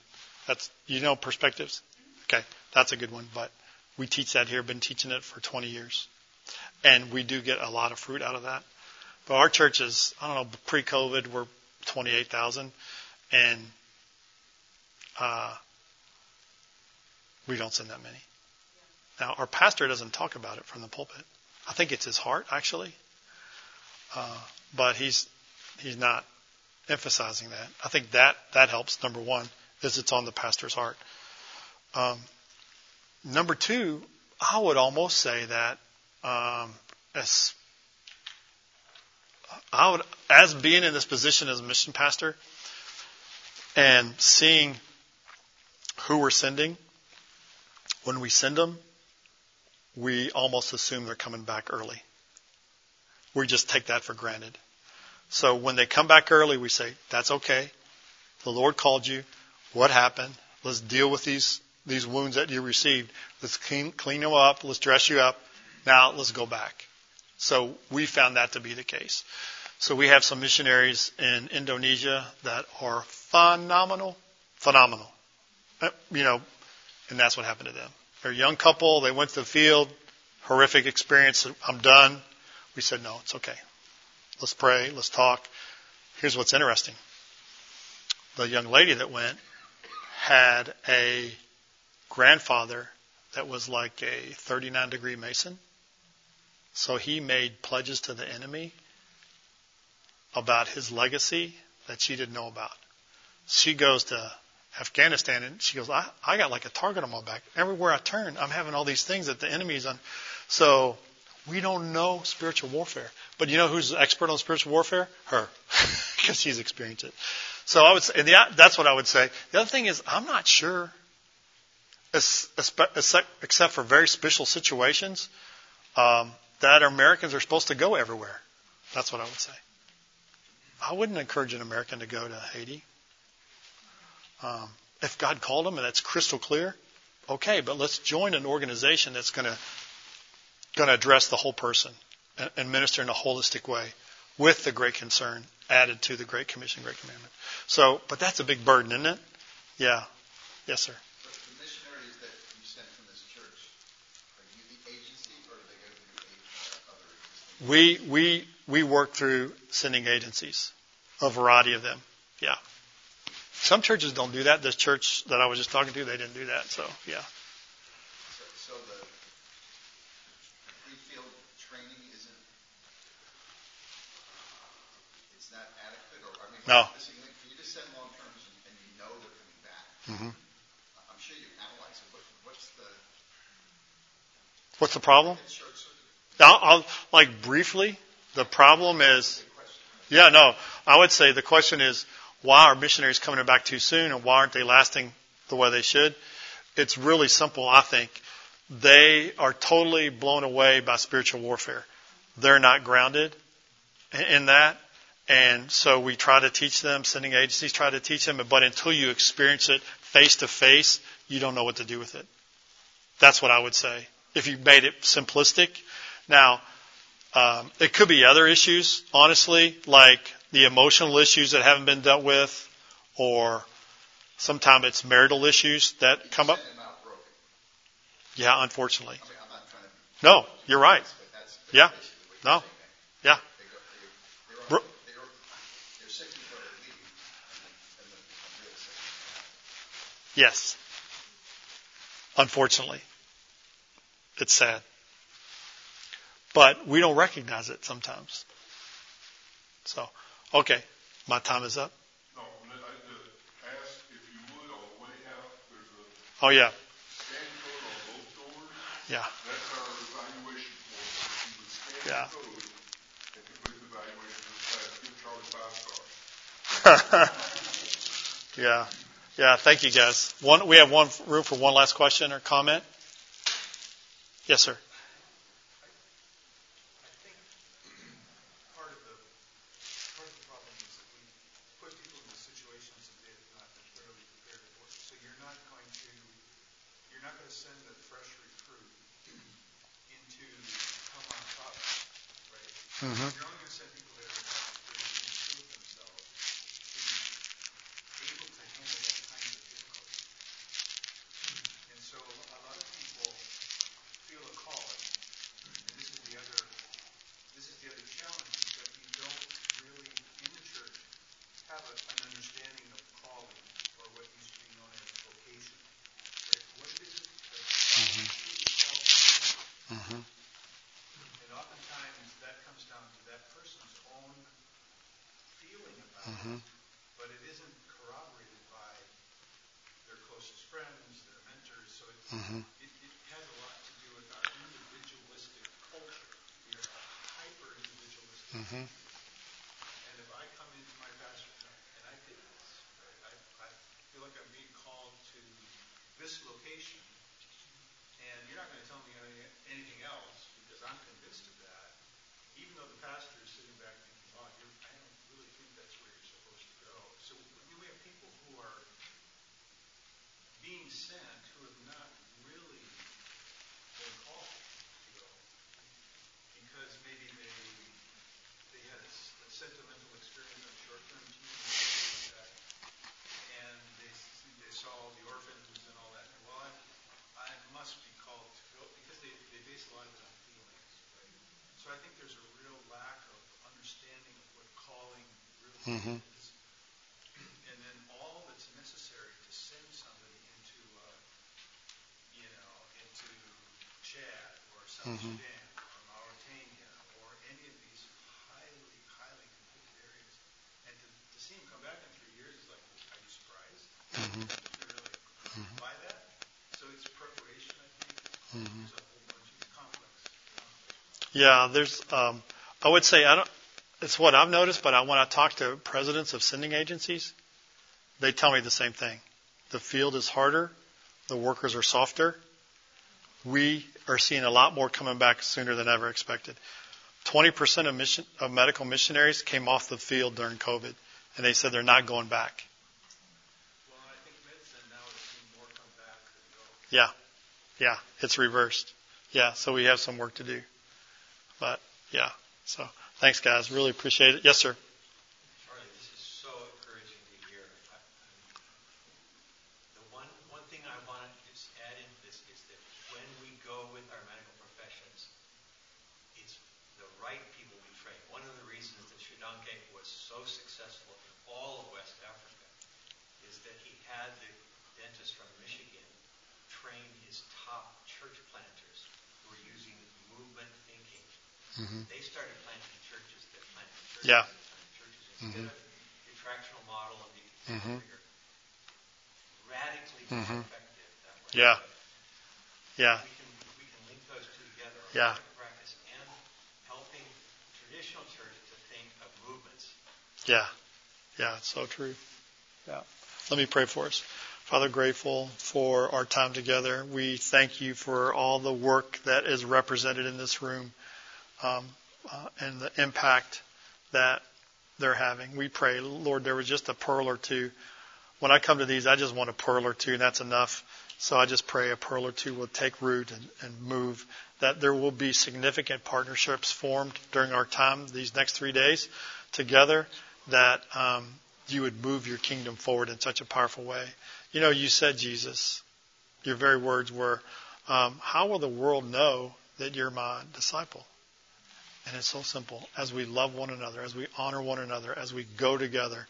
That's you know perspectives. Okay, that's a good one. But we teach that here. Been teaching it for 20 years, and we do get a lot of fruit out of that. But our church is I don't know pre-COVID we're 28,000, and uh, we don't send that many. Now our pastor doesn't talk about it from the pulpit. I think it's his heart actually, uh, but he's he's not emphasizing that. I think that that helps. Number one is it's on the pastor's heart. Um, number two, I would almost say that um, as I would, as being in this position as a mission pastor and seeing who we're sending, when we send them, we almost assume they're coming back early. We just take that for granted. So when they come back early, we say, that's okay. The Lord called you. What happened? Let's deal with these, these wounds that you received. Let's clean, clean them up. Let's dress you up. Now let's go back. So we found that to be the case. So we have some missionaries in Indonesia that are phenomenal, phenomenal. Uh, you know, and that's what happened to them. They're a young couple. They went to the field. Horrific experience. I'm done. We said, no, it's okay. Let's pray. Let's talk. Here's what's interesting. The young lady that went had a grandfather that was like a 39 degree Mason. So he made pledges to the enemy about his legacy that she didn't know about. She goes to Afghanistan and she goes, I, I got like a target on my back. Everywhere I turn, I'm having all these things that the enemy's on. So we don't know spiritual warfare. But you know who's an expert on spiritual warfare? Her. Because she's experienced it. So I would say, the, that's what I would say. The other thing is, I'm not sure, except for very special situations, um, that Americans are supposed to go everywhere. That's what I would say. I wouldn't encourage an American to go to Haiti. Um, if God called them and that's crystal clear, okay, but let's join an organization that's going to going to address the whole person and, and minister in a holistic way with the great concern added to the Great Commission, Great Commandment. So, but that's a big burden, isn't it? Yeah. Yes, sir. But the missionaries that you sent from this church, are you the agency or do they go through other existing? We we we work through sending agencies, a variety of them. Yeah. Some churches don't do that. This church that I was just talking to, they didn't do that. So yeah. So, so the pre-field training isn't, it's not adequate or, I mean, No. listen, you you just send long terms and, you know they're coming back. hmm I'm sure you analyze it, but what's the, What's the problem? I'll, I'll like briefly. The problem is, yeah, no. I would say the question is why are missionaries coming back too soon, and why aren't they lasting the way they should? It's really simple, I think. They are totally blown away by spiritual warfare. They're not grounded in that. And so we try to teach them, sending agencies try to teach them, but until you experience it face to face, you don't know what to do with it. That's what I would say. If you made it simplistic. Now, um, it could be other issues, honestly, like the emotional issues that haven't been dealt with, or sometimes it's marital issues that come up. send them out broken. Yeah, unfortunately. I mean, I'm not trying to, No, you're right. Yeah. No. Yeah. They go, they, they're, Bro- on- they're, they're sick before they leave, and then, and then become real sick. Yes. Unfortunately. It's sad. But we don't recognize it sometimes. So, okay. My time is up. No, I'd like to ask if you would, on the way out, there's a Oh, yeah. scan code on both doors. Yeah. That's our evaluation form. You would scan Yeah. code and complete the evaluation, give Charlie five stars. yeah. Yeah. Thank you, guys. One, we have one room for one last question or comment. Yes, sir. I think part of the, part of the problem is that we put people in situations that they have not been thoroughly prepared for. So you're not going to, you're not going to send a fresh recruit Mm-hmm. You're only going to send people there that have to improve themselves to be able to handle that kind of difficulty. And so a lot of people feel a calling, and this is the other this is the other challenge is that you don't really in the church have a, an understanding of calling or what used to be known as vocation. Right? What is it that God truly called you Mm-hmm. And oftentimes that comes down to that person's own feeling about Mm-hmm. it, but it isn't corroborated by their closest friends, their mentors. So it, Mm-hmm. it, it has a lot to do with our individualistic culture. We are hyper individualistic. Mm-hmm. And if I come into my pastor, and I did this, right? I, I feel like I'm being called to this location, you're not going to tell me anything else because I'm convinced of that, even though the pastor is sitting back thinking, oh, I don't really think that's where you're supposed to go. So we have people who are being sent who have not really been called to go because maybe they they had a, s- a sentimental experience on short-term team or something like that, and they s- they saw the orphans and all that. And well, I, I must be called to go because they they base a lot of it on feelings, right? So I think there's a real lack of understanding of what calling really Mhm. is, and then all that's necessary to send somebody into, uh, you know, into Chad or South Mhm. Sudan or Mauritania or any of these highly, highly conflicted areas, and to, to see him come back in three years is like, are you surprised? Mm-hmm. Did you really buy that? So it's preparation, I think. Mm-hmm. There's a whole bunch of complex. complex Yeah, there's. Um, I would say I don't. It's what I've noticed, but I, when I talk to presidents of sending agencies, they tell me the same thing. The field is harder, the workers are softer. We are seeing a lot more coming back sooner than ever expected. 20% of, mission, of medical missionaries came off the field during COVID, and they said they're not going back. Well, I think medicine now is seeing more come back than go. Yeah, yeah, it's reversed. Yeah, so we have some work to do. But yeah, so thanks, guys. Really appreciate it. Yes, sir. Charlie, this is so encouraging to hear. I- I- The one, one thing I want to just add into this is that when we go with our medical professions, it's the right people we train. One of the reasons that Shodankeh was so successful in all of West Africa is that he had the dentist from Michigan train his top church planters who were using movement Mm-hmm. they started planting churches that planted churches Yeah. planted churches instead of the attractional model of the Mhm. bigger. Radically Mhm. effective that way. Yeah. Yeah. We can we can link those two together. Yeah. practice and helping traditional church to think of movements. Yeah. Yeah, it's so true. Yeah. Let me pray for us. Father, grateful for our time together. We thank you for all the work that is represented in this room um, uh, and the impact that they're having. We pray, Lord, there was just a pearl or two. When I come to these, I just want a pearl or two, and that's enough. So I just pray a pearl or two will take root and, and move, that there will be significant partnerships formed during our time, these next three days together, that um, you would move your kingdom forward in such a powerful way. You know, you said, Jesus, your very words were, um, How will the world know that you're my disciple? And it's so simple. As we love one another, as we honor one another, as we go together,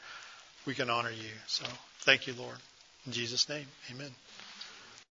we can honor you. So thank you, Lord. In Jesus' name, amen.